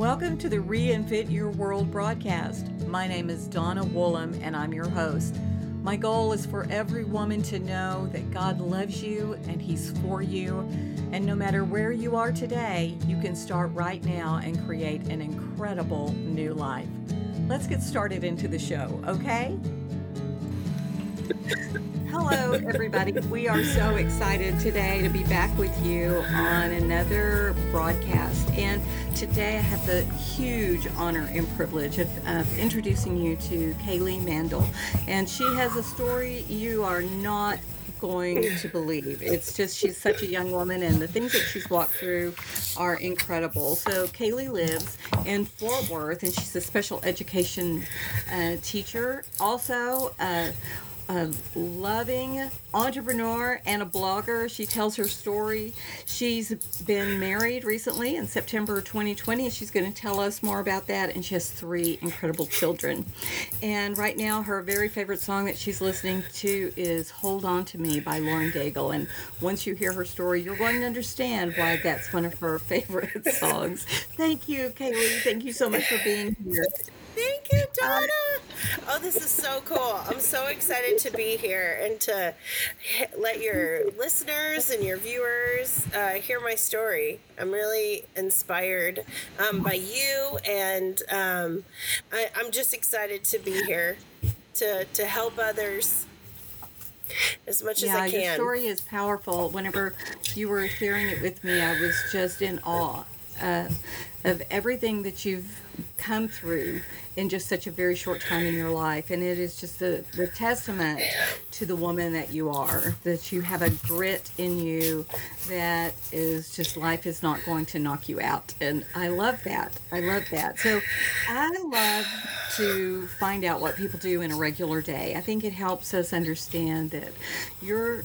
Welcome to the Reinvent Your World broadcast. My name is Donna Woolham, and I'm your host. My goal is for every woman to know that God loves you and He's for you. And no matter where you are today, you can start right now and create an incredible new life. Let's get started into the show, okay? Hello, everybody. We are so excited today to be back with you on another broadcast. And today I have the huge honor and privilege of, of introducing you to Kaylee Mandel. And she has a story you are not going to believe. It's just she's such a young woman, and the things that she's walked through are incredible. So Kaylee lives in Fort Worth, and she's a special education uh, teacher. Also, uh, a loving entrepreneur and a blogger. She tells her story. She's been married recently in September 2020, and she's going to tell us more about that. And she has three incredible children. And right now, her very favorite song that she's listening to is Hold On to Me by Lauren Daigle. And once you hear her story, you're going to understand why that's one of her favorite songs. Thank you, Kaylee. Thank you so much for being here. Thank you, Donna. Um, Oh, this is so cool. I'm so excited to be here and to let your listeners and your viewers uh, hear my story. I'm really inspired um, by you, and um, I, I'm just excited to be here to, to help others as much yeah, as I can. Your story is powerful. Whenever you were sharing it with me, I was just in awe uh, of everything that you've come through in just such a very short time in your life. And it is just the, the testament to the woman that you are, that you have a grit in you that is just life is not going to knock you out. And I love that. I love that. So I love to find out what people do in a regular day. I think it helps us understand that you're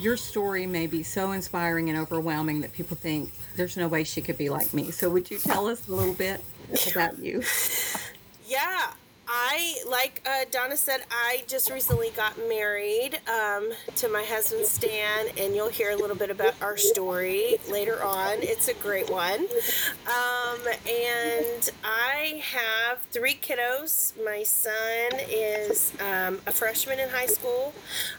your story may be so inspiring and overwhelming that people think there's no way she could be like me. So would you tell us a little bit about you? Yeah, I like uh, Donna said. I just recently got married um, to my husband Stan, and you'll hear a little bit about our story later on. It's a great one, um, and I have three kiddos. My son is um, a freshman in high school.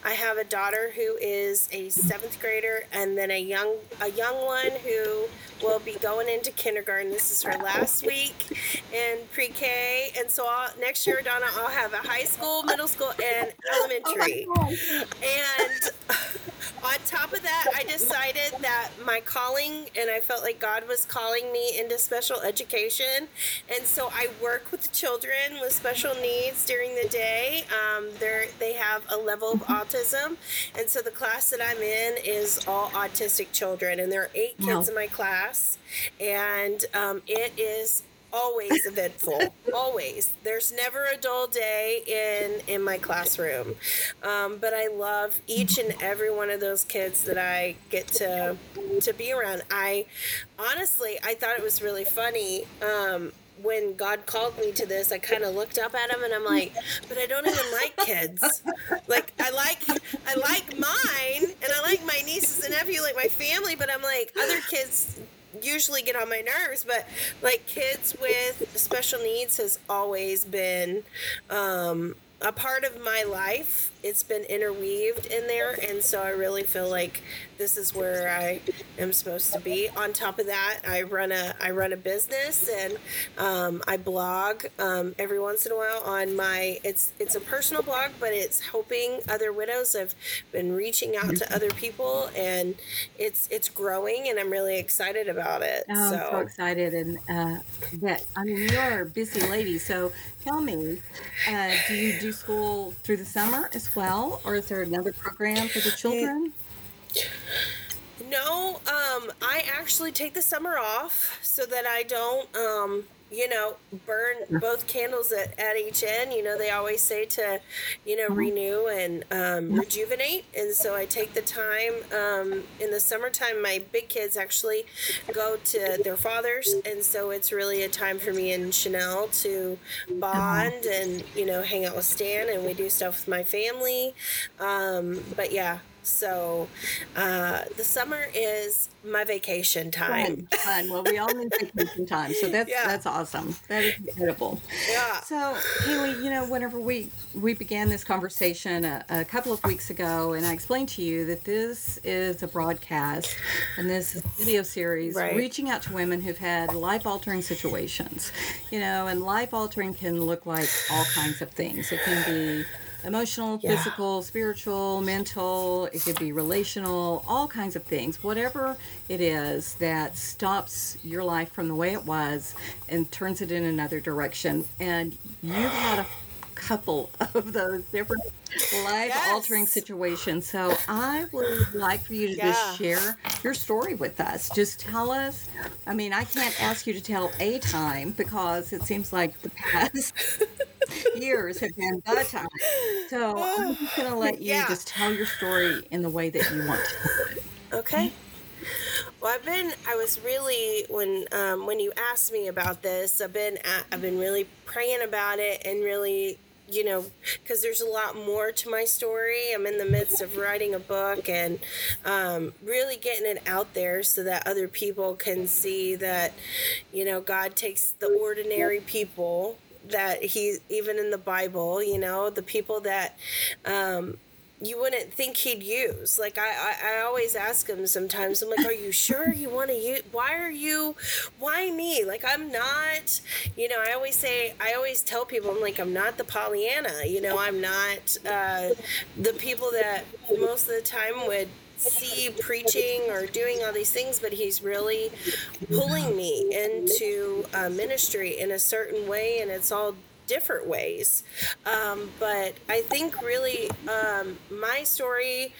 I have a daughter who is a seventh grader, and then a young a young one who will be going into kindergarten. This is her last week in pre-K, and so I'll, next year, Donna, I'll have a high school, middle school, and elementary. And on top of that, I decided that my calling, and I felt like God was calling me into special education, and so I work with children with special needs during the day. Um, they they have a level of autism, and so the class that I'm in is all autistic children, and there are eight kids wow. in my class, and um, it is always eventful. Always. There's never a dull day in in my classroom. Um, but i love each and every one of those kids that i get to to be around. I honestly i thought it was really funny um, when God called me to this, I kind of looked up at him and I'm like, but I don't even like kids. Like I like I like mine and I like my nieces and nephew, like my family, but I'm like other kids usually get on my nerves, but like kids with special needs has always been um, a part of my life it's been interweaved in there and so i really feel like this is where i am supposed to be on top of that i run a i run a business and um, i blog um, every once in a while on my it's it's a personal blog but it's helping other widows i've been reaching out to other people and it's it's growing and i'm really excited about it oh, so. i'm so excited and uh, that i mean you're a busy lady so tell me uh, do you do school through the summer as well, or is there another program for the children? No, um, I actually take the summer off so that I don't um, you know, burn both candles at, at each end. You know, they always say to, you know, renew and um, rejuvenate. And so I take the time um, in the summertime. My big kids actually go to their fathers. And so it's really a time for me and Chanel to bond and, you know, hang out with Stan and we do stuff with my family. Um, but yeah, So uh, the summer is my vacation time. Fun, fun. Well, we all need vacation time, so that's Yeah. that's awesome. That is incredible. Yeah. So, Haley, you know, whenever we we began this conversation a, a couple of weeks ago, and I explained to you that this is a broadcast and this is a video series Right. reaching out to women who've had life altering situations. You know, and life altering can look like all kinds of things. It can be emotional, Yeah. physical, spiritual, mental, it could be relational, all kinds of things. Whatever it is that stops your life from the way it was and turns it in another direction. And you've had a couple of those different life altering Yes. situations. So I would like for you to Yeah. just share your story with us. Just tell us. I mean, I can't ask you to tell a time because it seems like the past years have been the time. So I'm just going to let you Yeah. just tell your story in the way that you want to. Okay. Well, I've been. I was really when um, when you asked me about this, I've been at, I've been really praying about it and really, you know, because there's a lot more to my story. I'm in the midst of writing a book and um, really getting it out there so that other people can see that, you know, God takes the ordinary people that He even in the Bible, you know, the people that. Um, you wouldn't think he'd use. Like I, I, I always ask him sometimes. I'm like, "Are you sure you want to use? Why are you? Why me? Like I'm not. You know, I always say. I always tell people, I'm like, I'm not the Pollyanna. You know, I'm not uh, the people that most of the time would see preaching or doing all these things, but he's really pulling me into uh, ministry in a certain way, and it's all different ways. Um, but I think really um, my story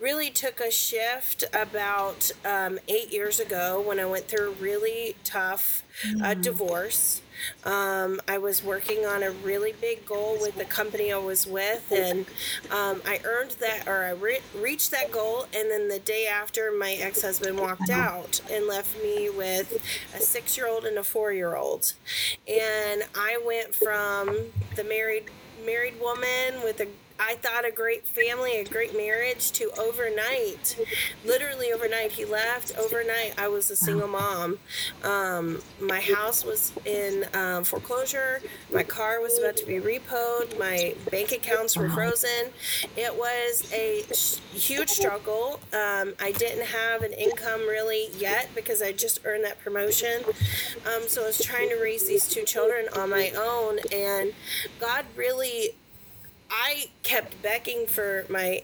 really took a shift about um, eight years ago when I went through a really tough uh, divorce. Um, I was working on a really big goal with the company I was with, and um, I earned that, or I re- reached that goal. And then the day after, my ex husband walked out and left me with a six year old and a four year old. And I went from the married married woman with a I thought a great family, a great marriage to overnight, literally overnight. He left. Overnight, I was a single mom. Um, my house was in um, foreclosure. My car was about to be repoed. My bank accounts were frozen. It was a sh- huge struggle. Um, I didn't have an income really yet because I just earned that promotion. Um, so I was trying to raise these two children on my own, and God really I kept begging for my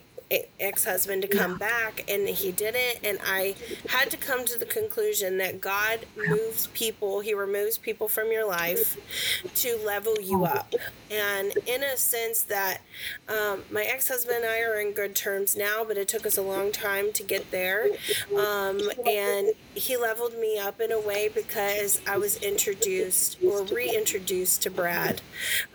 ex husband to come back, and he didn't. And I had to come to the conclusion that God moves people, He removes people from your life to level you up. And in a sense, that um, my ex husband and I are in good terms now, but it took us a long time to get there. Um, and he leveled me up in a way because I was introduced or reintroduced to Brad.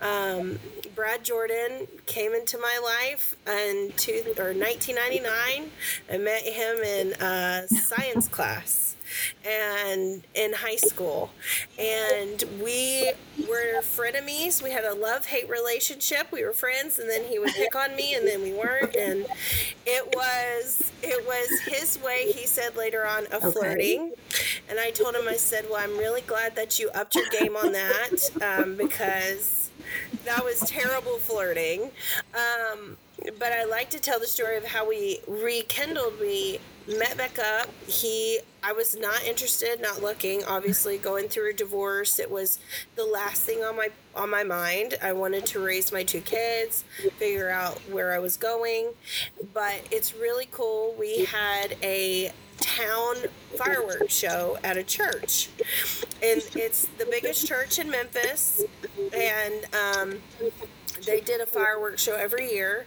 Um, Brad Jordan came into my life and two, or 1999. I met him in uh, science class and in high school. And we were frenemies. We had a love-hate relationship. We were friends and then he would pick on me and then we weren't. And it was it was his way he said later on of Okay. flirting. And i told him i said well i'm really glad that you upped your game on that um, because that was terrible flirting. Um, but I like to tell the story of how we rekindled. We met back up. He, I was not interested, not looking. Obviously, going through a divorce, it was the last thing on my on my mind. I wanted to raise my two kids, figure out where I was going. But it's really cool. We had a town fireworks show at a church, and it's the biggest church in Memphis, and. Um, they did a fireworks show every year.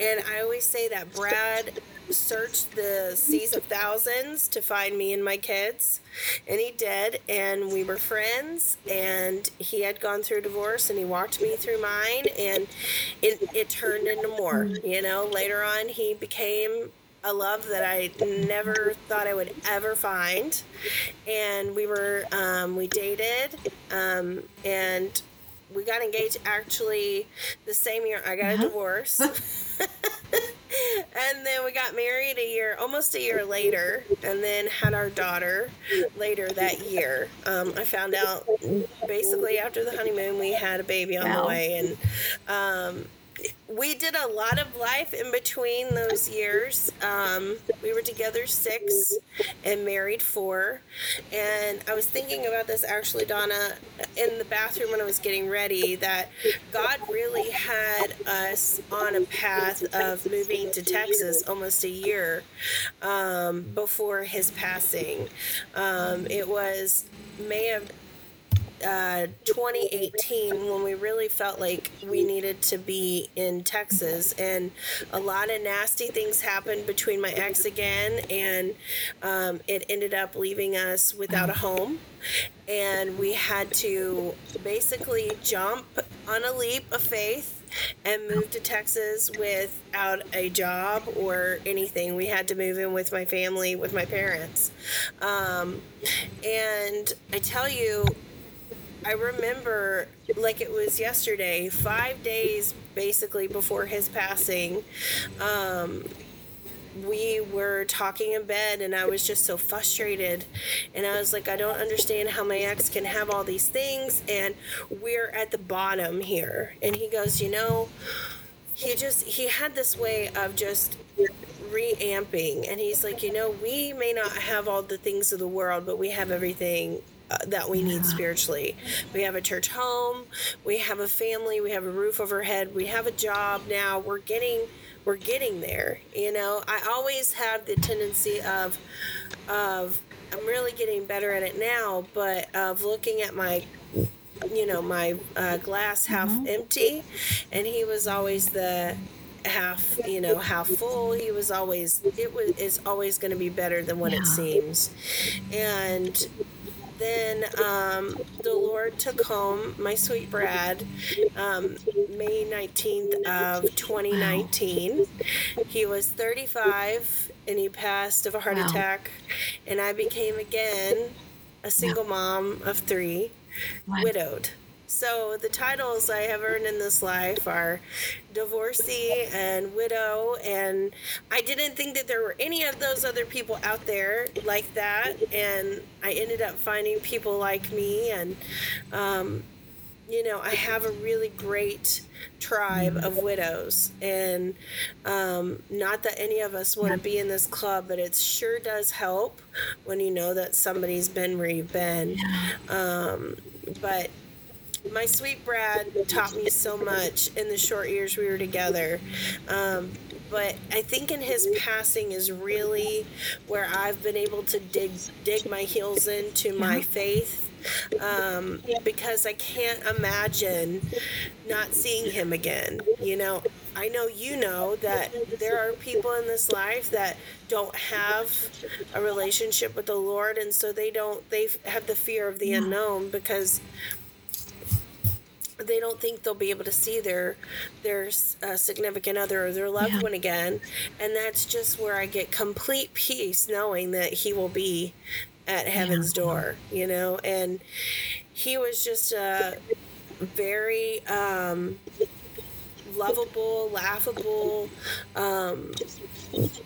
And i always say that brad searched the seas of thousands to find me and my kids. And he did. And we were friends. And he had gone through divorce and he walked me through mine. And it, it turned into more you know. Later on he became a love that I never thought I would ever find, and we were um, we dated, um, and we got engaged actually the same year I got a divorce. and then we got married a year, almost a year later, and then had our daughter later that year. Um, I found out basically after the honeymoon we had a baby on wow. the way, and um, we did a lot of life in between those years. Um, we were together six and married four. And I was thinking about this actually, Donna, in the bathroom when I was getting ready, that God really had us on a path of moving to Texas almost a year um, before his passing. Um, it was May of uh, 2018 when we really felt like we needed to be in Texas. And a lot of nasty things happened between my ex again, and um, it ended up leaving us without a home. And we had to basically jump on a leap of faith and move to Texas without a job or anything. We had to move in with my family, with my parents. Um, and I tell you, I remember like it was yesterday, five days basically before his passing. Um, we were talking in bed and I was just so frustrated. And I was like, I don't understand how my ex can have all these things and we're at the bottom here. And he goes, You know, he just, he had this way of just reamping. And he's like, You know, we may not have all the things of the world, but we have everything that we need spiritually. We have a church home, we have a family, we have a roof over our head, we have a job now. We're getting we're getting there. You know, I always have the tendency of of I'm really getting better at it now, but of looking at my you know my uh, glass half mm-hmm. empty and he was always the half you know half full he was always it was is always going to be better than what yeah. it seems and then um, the Lord took home my sweet Brad um, May 19th of 2019. He was 35 and he passed of a heart wow. attack. And I became again a single mom of three, what? widowed. So the titles I have earned in this life are divorcee and widow, and I didn't think that there were any of those other people out there like that, and I ended up finding people like me, and um, you know, I have a really great tribe of widows, and um, not that any of us want to be in this club, but it sure does help when you know that somebody's been where you've been. Um, but my sweet Brad taught me so much in the short years we were together. Um, but I think in his passing is really where I've been able to dig dig my heels into my faith. Um, because I can't imagine not seeing him again. You know, I know you know that there are people in this life that don't have a relationship with the Lord, and so they don't, they have the fear of the unknown because they don't think they'll be able to see their their uh, significant other or their loved yeah. one again and that's just where i get complete peace knowing that he will be at heaven's yeah. door you know and he was just a very um, lovable laughable um,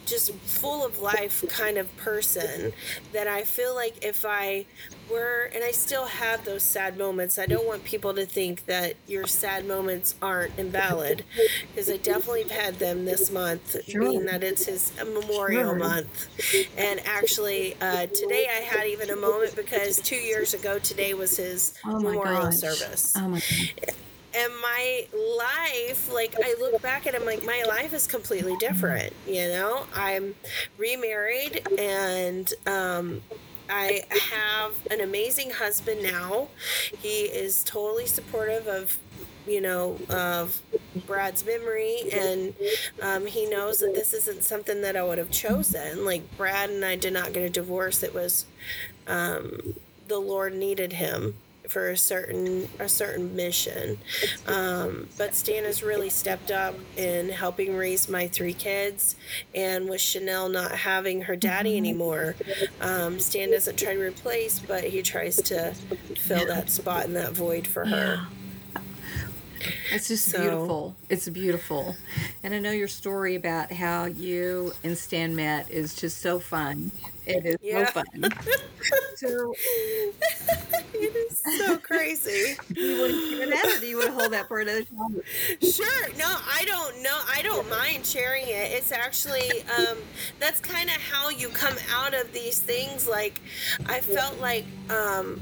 just full of life kind of person that I feel like if I were, and I still have those sad moments, I don't want people to think that your sad moments aren't invalid because I definitely have had them this month, sure. being that it's his Memorial sure. Month. And actually, uh, today I had even a moment because two years ago today was his oh memorial gosh. service. Oh my God and my life like i look back at it I'm like my life is completely different you know i'm remarried and um, I have an amazing husband now. He is totally supportive of, you know, of Brad's memory, and um, he knows that this isn't something that I would have chosen. Like Brad and I did not get a divorce. It was um, the Lord needed him for a certain a certain mission. Um, but Stan has really stepped up in helping raise my three kids, and with Chanel not having her daddy mm-hmm. anymore, um, Stan doesn't try to replace, but he tries to fill that spot and that void for her. It's just So- beautiful. It's beautiful. And I know your story about how you and Stan met is just so fun. It is Yeah. so fun. so, It is so crazy. you want to share that or do you want to hold that for another time? Sure. No, I don't know. I don't mind sharing it. It's actually um, that's kind of how you come out of these things. Like I felt like um,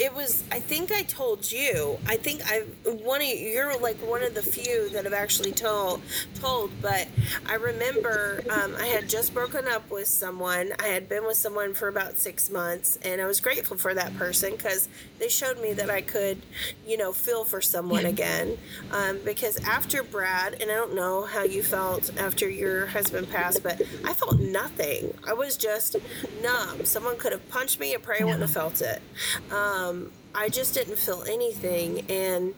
it was. I think I told you. I think I one of you- you're like one of the few that have actually told told. But I remember um, I had just broken up with someone. I had been with someone for about six months, and I was grateful for that person because they showed me that I could, you know, feel for someone again. Um, because after Brad, and I don't know how you felt after your husband passed, but I felt nothing. I was just numb. Someone could have punched me, and probably wouldn't have felt it. Um, I just didn't feel anything, and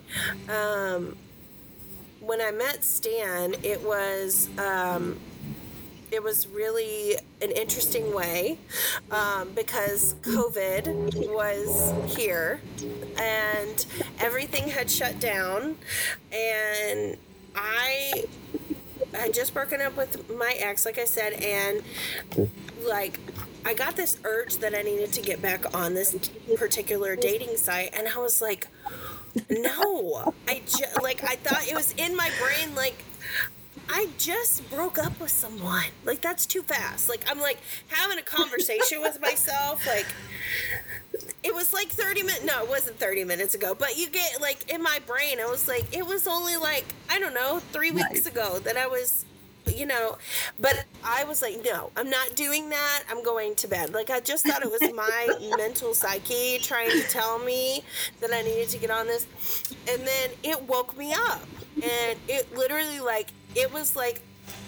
um, when I met Stan, it was. Um, it was really an interesting way um, because COVID was here and everything had shut down. And I had just broken up with my ex, like I said, and like I got this urge that I needed to get back on this particular dating site. And I was like, no, I just like, I thought it was in my brain, like, I just broke up with someone. Like that's too fast. Like I'm like having a conversation with myself. Like it was like 30 minutes. No, it wasn't 30 minutes ago. But you get like in my brain, I was like, it was only like I don't know three weeks Right. ago that I was. You know, but I was like, no, I'm not doing that. I'm going to bed. Like, I just thought it was my mental psyche trying to tell me that I needed to get on this. And then it woke me up. And it literally, like, it was like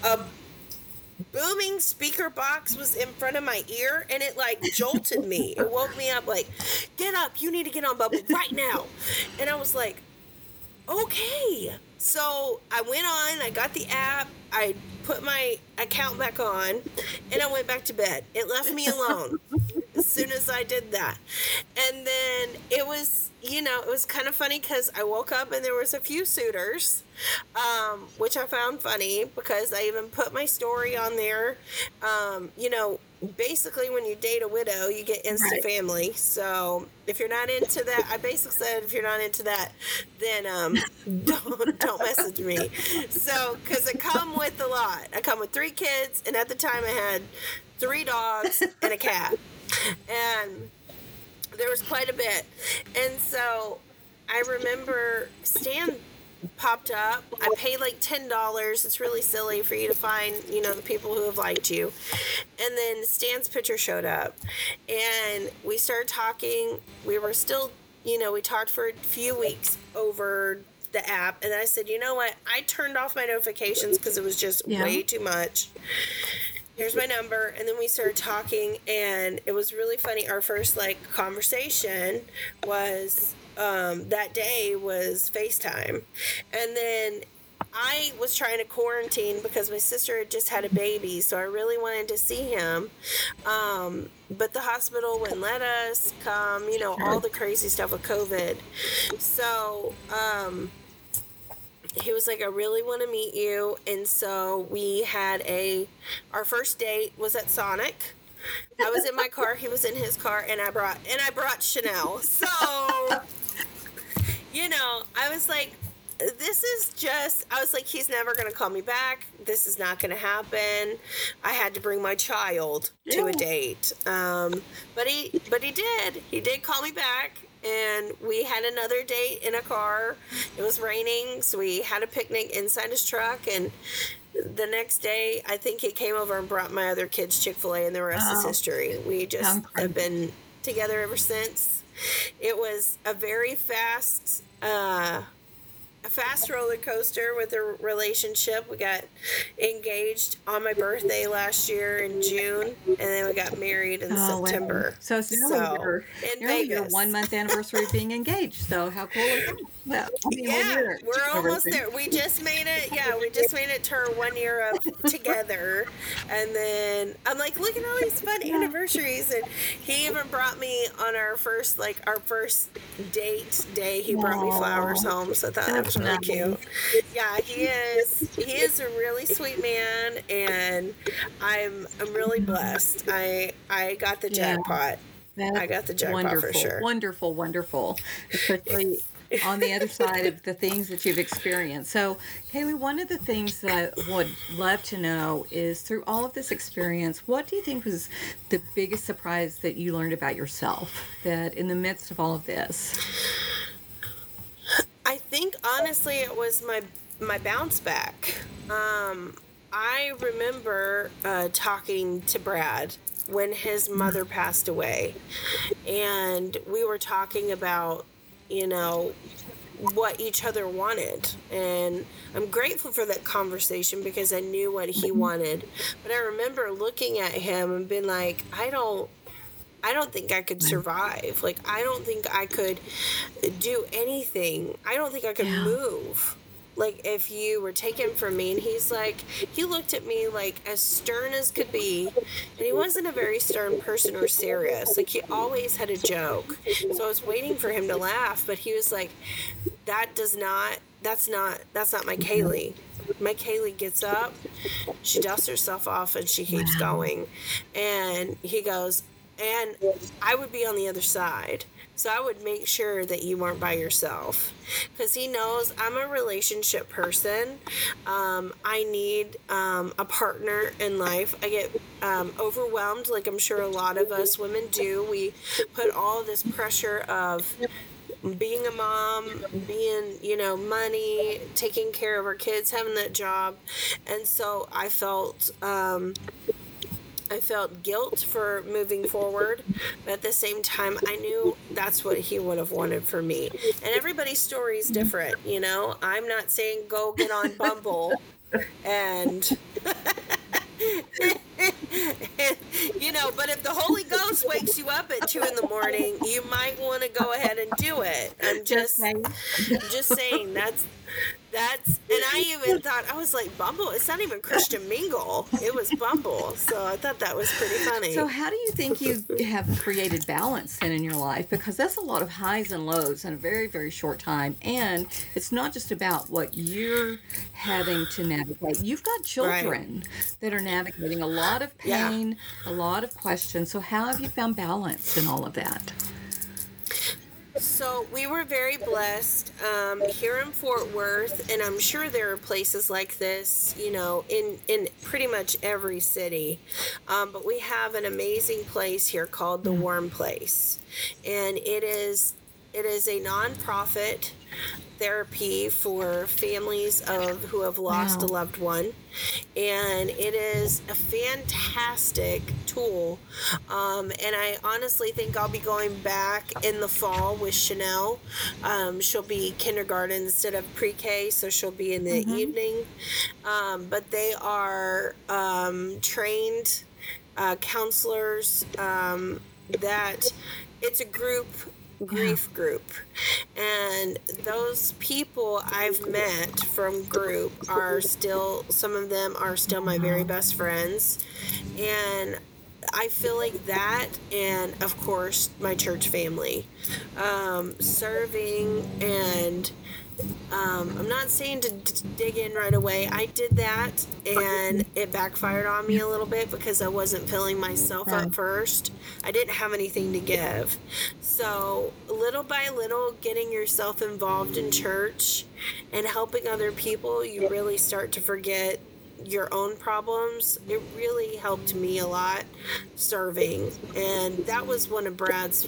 a booming speaker box was in front of my ear and it like jolted me. It woke me up like, get up, you need to get on Bumble right now. And I was like, okay. So I went on, I got the app, I put my account back on, and I went back to bed. It left me alone as soon as I did that. And then it was, you know, it was kind of funny because I woke up and there was a few suitors, um, which I found funny because I even put my story on there. Um, you know, basically when you date a widow, you get instant Right. family. So if you're not into that, I basically said if you're not into that, then um, don't don't message me. So because I come with a lot, I come with three kids, and at the time I had three dogs and a cat, and there was quite a bit, and so I remember Stan popped up. I paid like ten dollars. It's really silly for you to find, you know, the people who have liked you. And then Stan's picture showed up, and we started talking. We were still, you know, we talked for a few weeks over the app, and I said, you know what? I turned off my notifications because it was just Yeah. way too much. Here's my number, and then we started talking, and it was really funny. Our first like conversation was um, that day was FaceTime, and then I was trying to quarantine because my sister had just had a baby, so I really wanted to see him. Um, but the hospital wouldn't let us come, you know, all the crazy stuff with COVID. So, um, he was like, I really want to meet you. And so we had a, our first date was at Sonic. I was in my car, he was in his car, and I brought, and I brought Chanel. So, you know, I was like, this is just I was like he's never going to call me back. This is not going to happen. I had to bring my child to Yeah. a date. Um but he but he did. He did call me back and we had another date in a car. It was raining, so we had a picnic inside his truck and the next day, I think he came over and brought my other kids Chick Fil A, and the rest is Oh. history. We just have been together ever since. It was a very fast, uh, a fast roller coaster with a relationship. We got engaged on my birthday last year in June, and then we got married in Oh, wow. September. So it's nearly So, your, in nearly your one month anniversary of being engaged. So how cool is that? Well, I mean, one Yeah, year we're almost there. We just made it. Yeah, we just made it to our one year of together, and then I'm like, look at all these fun anniversaries, and he even brought me on our first like our first date day. He brought me flowers home, so I thought that That's was really cute. Yeah, he is. He is a really sweet man, and I'm I'm really blessed. I I got the Yeah. jackpot. That's I got the jackpot wonderful, for sure. Wonderful, wonderful. Especially on the other side of the things that you've experienced. So, Kaylee, one of the things that I would love to know is through all of this experience, what do you think was the biggest surprise that you learned about yourself that in the midst of all of this? Think honestly it was my my bounce back. Um, I remember uh, talking to Brad when his mother passed away, and we were talking about you know what each other wanted. And i'm grateful for that conversation because i knew what he wanted. But i remember looking at him and being like i don't I don't think I could mm. survive. Like I don't think I could do anything. I don't think I could Yeah. move. Like if you were taken from me and he's like he looked at me like as stern as could be and he wasn't a very stern person or serious. Like he always had a joke. So I was waiting for him to laugh, but he was like that does not that's not that's not my mm-hmm. Kaylee. My Kaylee gets up, she dusts herself off and she keeps Wow. going. And he goes, and I would be on the other side. So I would make sure that you weren't by yourself. Because he knows I'm a relationship person. Um, I need um, a partner in life. I get um, overwhelmed, like I'm sure a lot of us women do. We put all this pressure of being a mom, being, you know, money, taking care of our kids, having that job. And so I felt um, I felt guilt for moving forward, but at the same time, I knew that's what he would have wanted for me. And everybody's story is different, you know. I'm not saying go get on Bumble and. you know, but if the Holy Ghost wakes you up at two in the morning, you might want to go ahead and do it. I'm just, saying. just saying that's that's and I even thought I was like Bumble. It's not even Christian Mingle. It was Bumble. So I thought that was pretty funny. So, how do you think you have created balance then in your life? Because that's a lot of highs and lows in a very, very short time. And it's not just about what you're having to navigate. You've got children that are navigating a lot of Yeah. pain, a lot of questions. So, how have you found balance in all of that? So we were very blessed um, here in Fort Worth, and I'm sure there are places like this, you know, in in pretty much every city. Um, but we have an amazing place here called the Warm Place, and it is it is a nonprofit therapy for families of who have lost Wow. a loved one. And it is a fantastic tool. Um, and i honestly think i'll be going back in the fall with chanel. Um, she'll be kindergarten instead of pre-k so she'll be in the evening. Um, but they are um, trained uh, counselors um, that it's a group grief group. And those people i've met from group are still some of them are still my very best friends. And i feel like that and of course my church family. Um, serving and um, I'm not saying to d- dig in right away. I did that and it backfired on me a little bit because I wasn't filling myself up first. I didn't have anything to give. So, little by little, getting yourself involved in church and helping other people, you really start to forget your own problems. It really helped me a lot serving. And that was one of Brad's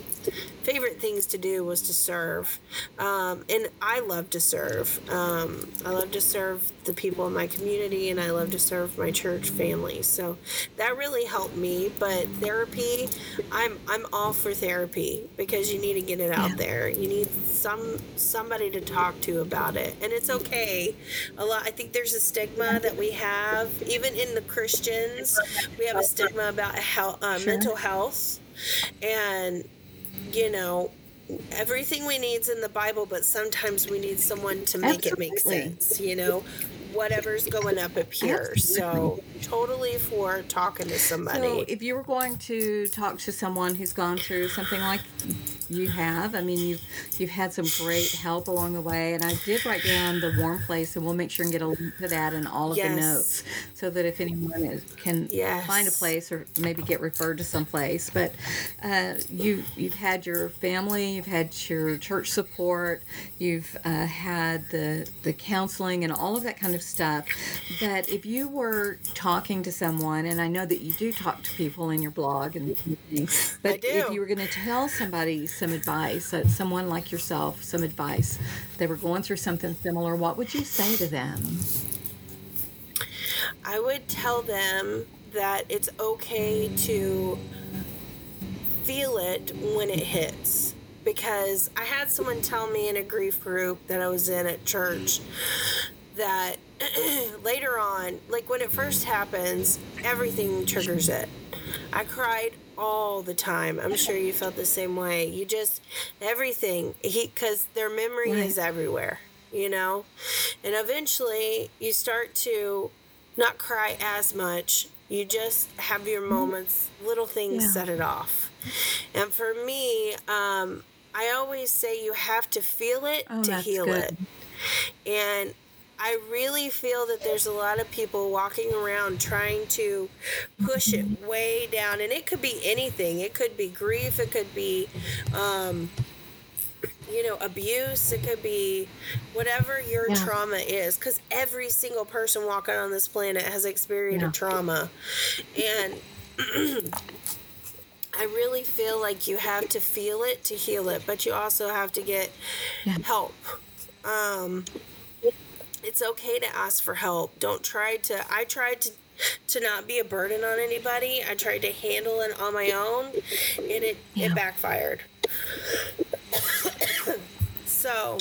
favorite things to do was to serve. Um, and I love to serve. Um, I love to serve the people in my community and I love to serve my church family. So that really helped me. But therapy, I'm I'm all for therapy because you need to get it out Yeah. there. You need some somebody to talk to about it. And it's okay. A lot I think there's a stigma that we have even in the Christians. We have a stigma about health, uh, Sure. mental health and you know everything we need's in the bible but sometimes we need someone to make it make sense you know whatever's going up appears so totally for talking to somebody So, if you were going to talk to someone who's gone through something like you have. I mean, you've you've had some great help along the way, and I did write down the warm place, and we'll make sure and get a link to that in all of Yes. the notes, so that if anyone is, can Yes. find a place or maybe get referred to some place. But uh, you you've had your family, you've had your church support, you've uh, had the the counseling and all of that kind of stuff. But if you were talking to someone, and I know that you do talk to people in your blog and things, but if you were going to tell somebody some advice, uh, someone like yourself, some advice, they were going through something similar, what would you say to them? I would tell them that it's okay to feel it when it hits. Because I had someone tell me in a grief group that I was in at church that later on, like when it first happens, everything triggers it. I cried all the time. I'm sure you felt the same way. You just everything he cuz their memory Right. is everywhere, you know? And eventually you start to not cry as much. You just have your moments, little things Yeah. set it off. And for me, um I always say you have to feel it Oh, to heal good. it. And I really feel that there's a lot of people walking around trying to push it way down. And it could be anything. It could be grief. It could be, um, you know, abuse. It could be whatever your Yeah. trauma is. Because every single person walking on this planet has experienced Yeah. a trauma. And I really feel like you have to feel it to heal it, but you also have to get Yeah. help. Um, it's okay to ask for help. Don't try to. I tried to to not be a burden on anybody. I tried to handle it on my own, and it Yeah. it backfired. so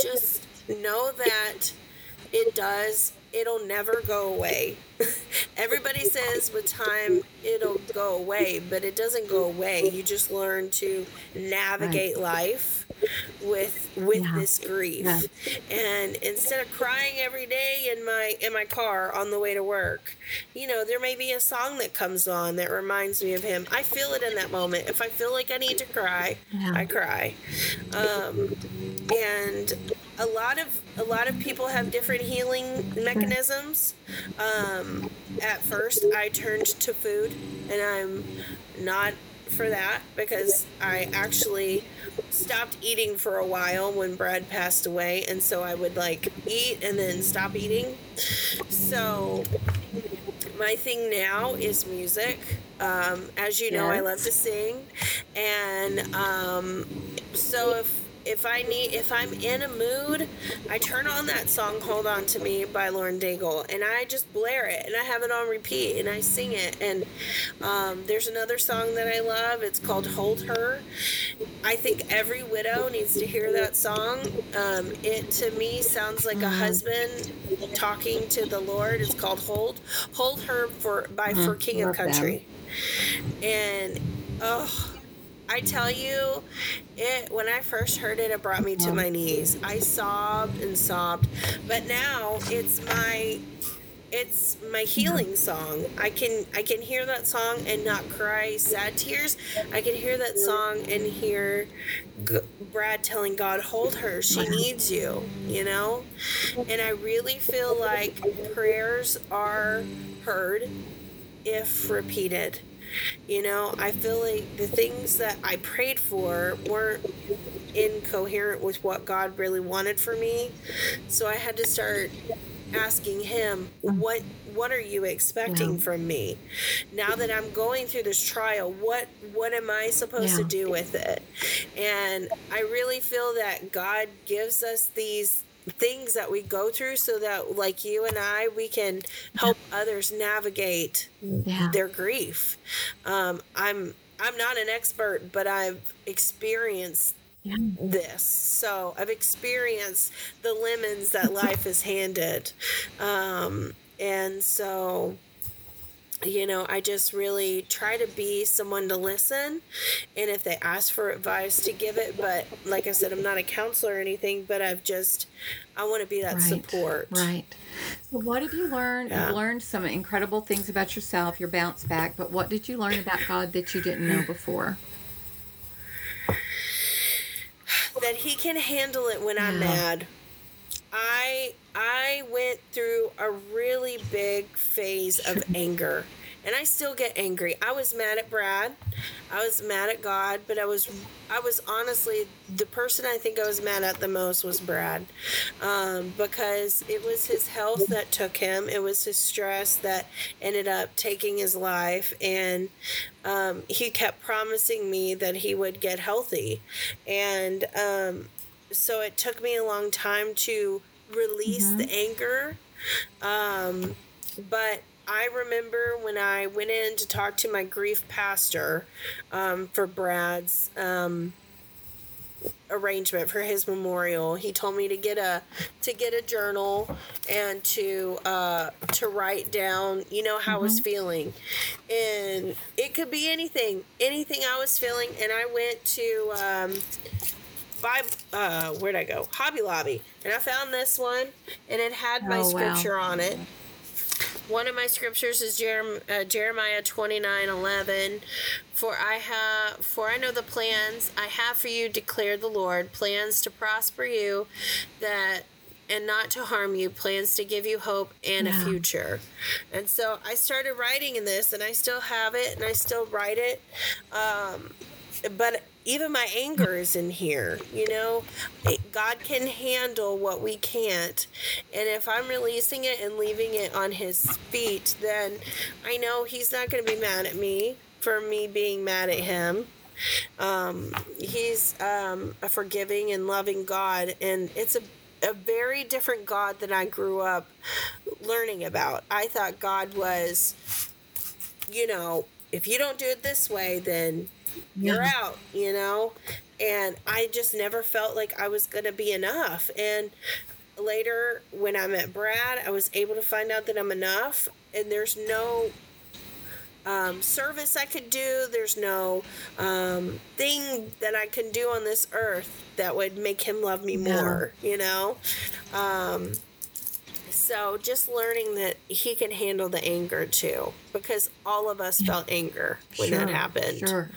just know that it does it'll never go away. Everybody says with time it'll go away but it doesn't go away. You just learn to navigate life with with Yeah. this grief. Yeah. and instead of crying every day in my in my car on the way to work you know there may be a song that comes on that reminds me of him. I feel it in that moment. If i feel like i need to cry Yeah. i cry. Um, and a lot of a lot of people have different healing mechanisms. Um, at first i turned to food and i'm not for that because i actually stopped eating for a while when brad passed away and so i would like eat and then stop eating. So my thing now is music. Um, as you know, I love to sing, and um, so if if I need if I'm in a mood, I turn on that song "Hold On to Me" by Lauren Daigle, and I just blare it, and I have it on repeat, and I sing it. And um, there's another song that I love. It's called "Hold Her." I think every widow needs to hear that song. Um, it to me sounds like a husband talking to the Lord. It's called "Hold." Hold her for by for King of. Country, and oh. I tell you, it when I first heard it, it brought me to my knees. I sobbed and sobbed, but now it's my it's my healing song. I can I can hear that song and not cry sad tears. I can hear that song and hear G- Brad telling God, "Hold her. She needs you." You know, and I really feel like prayers are heard if repeated. You know, I feel like the things that I prayed for weren't incoherent with what God really wanted for me. So I had to start asking him, "What what are you expecting Yeah. from me? Now that I'm going through this trial, what what am I supposed to do with it?" And I really feel that God gives us these things that we go through so that like you and I we can help others navigate Yeah. their grief. Um, I'm I'm not an expert, but I've experienced Yeah. this. So I've experienced the lemons that life has handed, um, and so you know I just really try to be someone to listen, and if they ask for advice, to give it. But like I said, I'm not a counselor or anything, but I've just I want to be that Right. support. Right. So what have you learned? Yeah. You've learned some incredible things about yourself, your bounce back, but what did you learn about God that you didn't know before? that he can handle it when I'm mad. I I a really big phase of anger. And I still get angry. I was mad at Brad. I was mad at God, but I was I was honestly the person I think I was mad at the most was Brad. Um, because it was his health that took him. It was his stress that ended up taking his life and um, he kept promising me that he would get healthy. And um, so it took me a long time to release the anger. Um, but I remember when I went in to talk to my grief pastor um, for Brad's um, arrangement for his memorial. He told me to get a to get a journal and to uh, to write down, you know, how I was feeling, and it could be anything, anything I was feeling. And I went to. Um, by uh, where'd I go? Hobby Lobby, and I found this one, and it had my Oh, wow. scripture on it. One of my scriptures is Jerem- uh, Jeremiah twenty nine eleven. For I have, for I know the plans I have for you, declared the Lord, plans to prosper you, that and not to harm you, plans to give you hope and Yeah. a future. And so I started writing in this, and I still have it, and I still write it. Um, but even my anger is in here you know? God can handle what we can't. And if i'm releasing it and leaving it on his feet then i know he's not going to be mad at me for me being mad at him. Um, he's um, a forgiving and loving god and it's a a very different God than I grew up learning about. I thought God was, you know, if you don't do it this way, then you're Yeah. out, you know? And I just never felt like I was going to be enough. And later, when I met Brad, I was able to find out that I'm enough. And there's no um, service I could do, there's no um, thing that I can do on this earth that would make him love me Yeah. more, you know? Um, so just learning that he can handle the anger too, because all of us felt anger when that happened. Sure.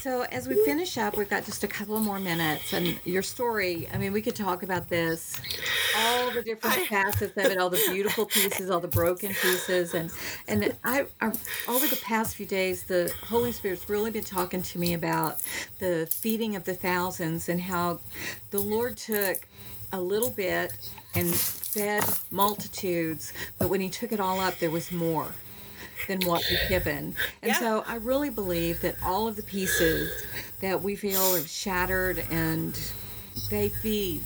So as we finish up, we've got just a couple more minutes, and your story. I mean, we could talk about this, all the different facets of it, all the beautiful pieces, all the broken pieces, and and I, I over the past few days, the Holy Spirit's really been talking to me about the feeding of the thousands and how the Lord took a little bit and fed multitudes, but when He took it all up, there was more than what we've given. And Yeah. so I really believe that all of the pieces that we feel are shattered and they feed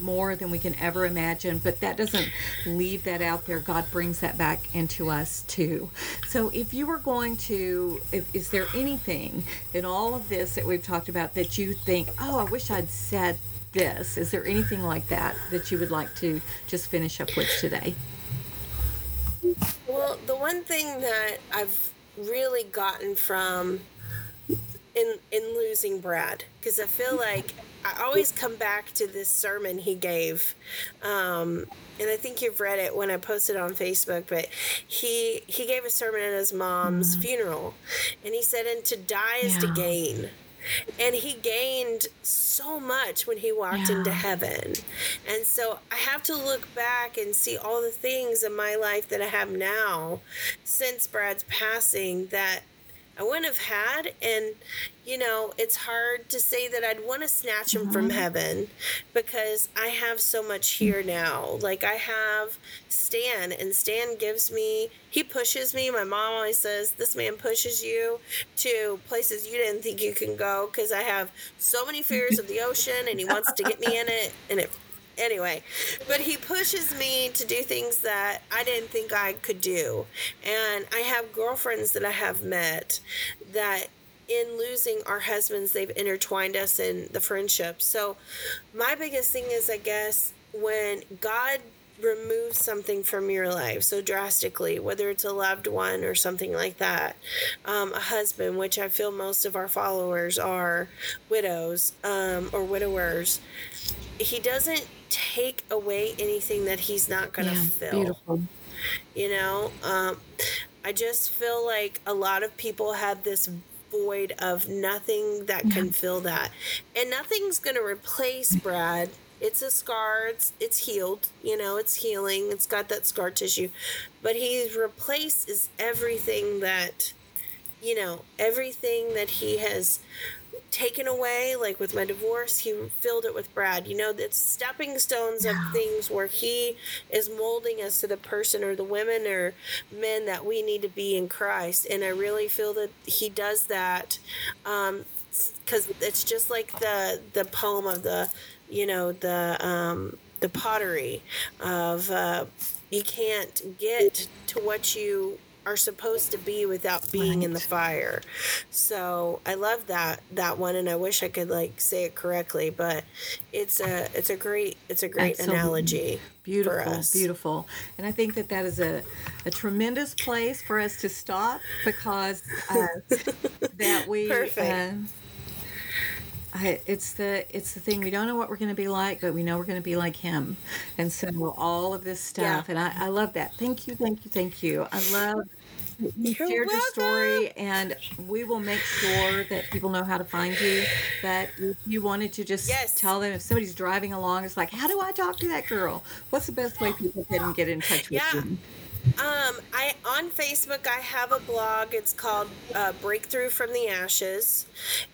more than we can ever imagine, but that doesn't leave that out there. God brings that back into us too. So if you were going to, if, is there anything in all of this that we've talked about that you think, oh, I wish I'd said this? Is there anything like that that you would like to just finish up with today? Well, the one thing that I've really gotten from in in losing Brad, because I feel like I always come back to this sermon he gave, um, and I think you've read it when I posted on Facebook. But he he gave a sermon at his mom's funeral, and he said, "And to die is to gain." And he gained so much when he walked Yeah. into heaven. And so I have to look back and see all the things in my life that I have now since Brad's passing that I wouldn't have had. And, you know, it's hard to say that I'd want to snatch him from mm-hmm. heaven because I have so much here now. Like, I have Stan, and Stan gives me, he pushes me. My mom always says, This man pushes you to places you didn't think you can go because I have so many fears of the ocean and he wants to get me in it. And it anyway but he pushes me to do things that i didn't think i could do. And i have girlfriends that i have met that in losing our husbands they've intertwined us in the friendship. So my biggest thing is i guess when god removes something from your life so drastically whether it's a loved one or something like that um, a husband which i feel most of our followers are widows um, or widowers he doesn't take away anything that he's not going to fill beautiful. you know um, i just feel like a lot of people have this void of nothing that can fill that. And nothing's going to replace Brad. It's a scar, it's, it's healed, you know, it's healing, it's got that scar tissue. But he's replaced is everything that, you know, everything that he has taken away, like with my divorce, he filled it with Brad. You know, it's stepping stones of things where he is molding us to the person or the women or men that we need to be in Christ. And I really feel that he does that. Um, because it's just like the the poem of the you know the um the pottery of uh you can't get to what you are supposed to be without being in the fire. So I love that that one, and I wish I could like say it correctly, but it's a it's a great it's a great Absolutely. analogy. Beautiful, beautiful. And I think that that is a, a tremendous place for us to stop because uh, that we. Perfect. Uh, I, it's the it's the thing we don't know what we're going to be like, but we know we're going to be like him, and so all of this stuff, and I, I love that. Thank you, thank you, thank you. I love you You're shared your story, and we will make sure that people know how to find you. That if you wanted to just Yes. tell them if somebody's driving along, it's like, how do I talk to that girl? What's the best way oh, people can get in touch with Yeah. you? Um, I on Facebook I have a blog. It's called uh, Breakthrough from the Ashes,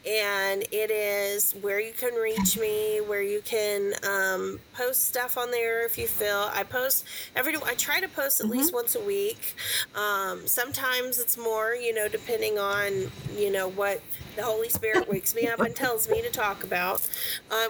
and it is where you can reach me, where you can um, post stuff on there if you feel. I post every. I try to post at least once a week. Um, sometimes it's more, you know, depending on you know what the Holy Spirit wakes me up and tells me to talk about,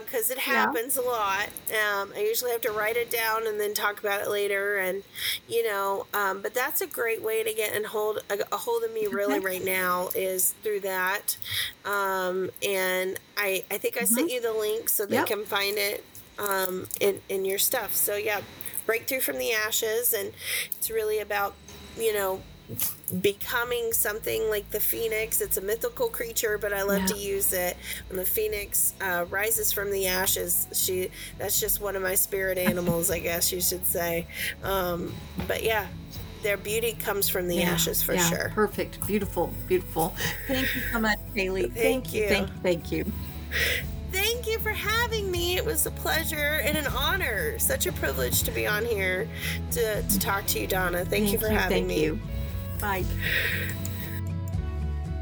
because it happens a lot. Um, I usually have to write it down and then talk about it later, and you know, um, but that's a great way to get and hold a, a hold of me really right now is through that. Um, and I I think I sent you the link so they Yep. can find it um, in in your stuff. So yeah, breakthrough from the ashes, and it's really about you know becoming something like the phoenix it's a mythical creature but i love to use it when the phoenix uh, rises from the ashes she that's just one of my spirit animals i guess you should say um, but yeah their beauty comes from the Yeah, ashes for yeah, sure Perfect. Beautiful. Beautiful. Thank you so much, Kaylee. Thank you. you. Thank you. Thank you. thank you for having me it was a pleasure and an honor such a privilege to be on here to, to talk to you donna thank, you for having thank me you. Bye.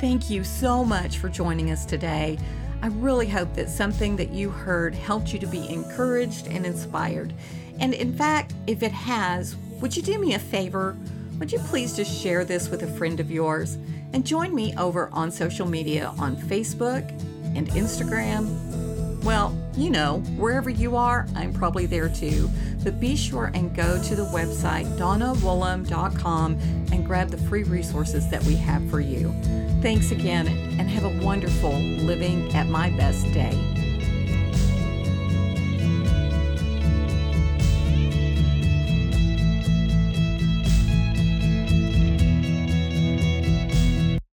Thank you so much for joining us today. I really hope that something that you heard helped you to be encouraged and inspired. And in fact, if it has, would you do me a favor? Would you please just share this with a friend of yours? And join me over on social media on Facebook and Instagram well, you know, wherever you are, I'm probably there too. But be sure and go to the website donnawoolham.com and grab the free resources that we have for you. Thanks again and have a wonderful living at my best day.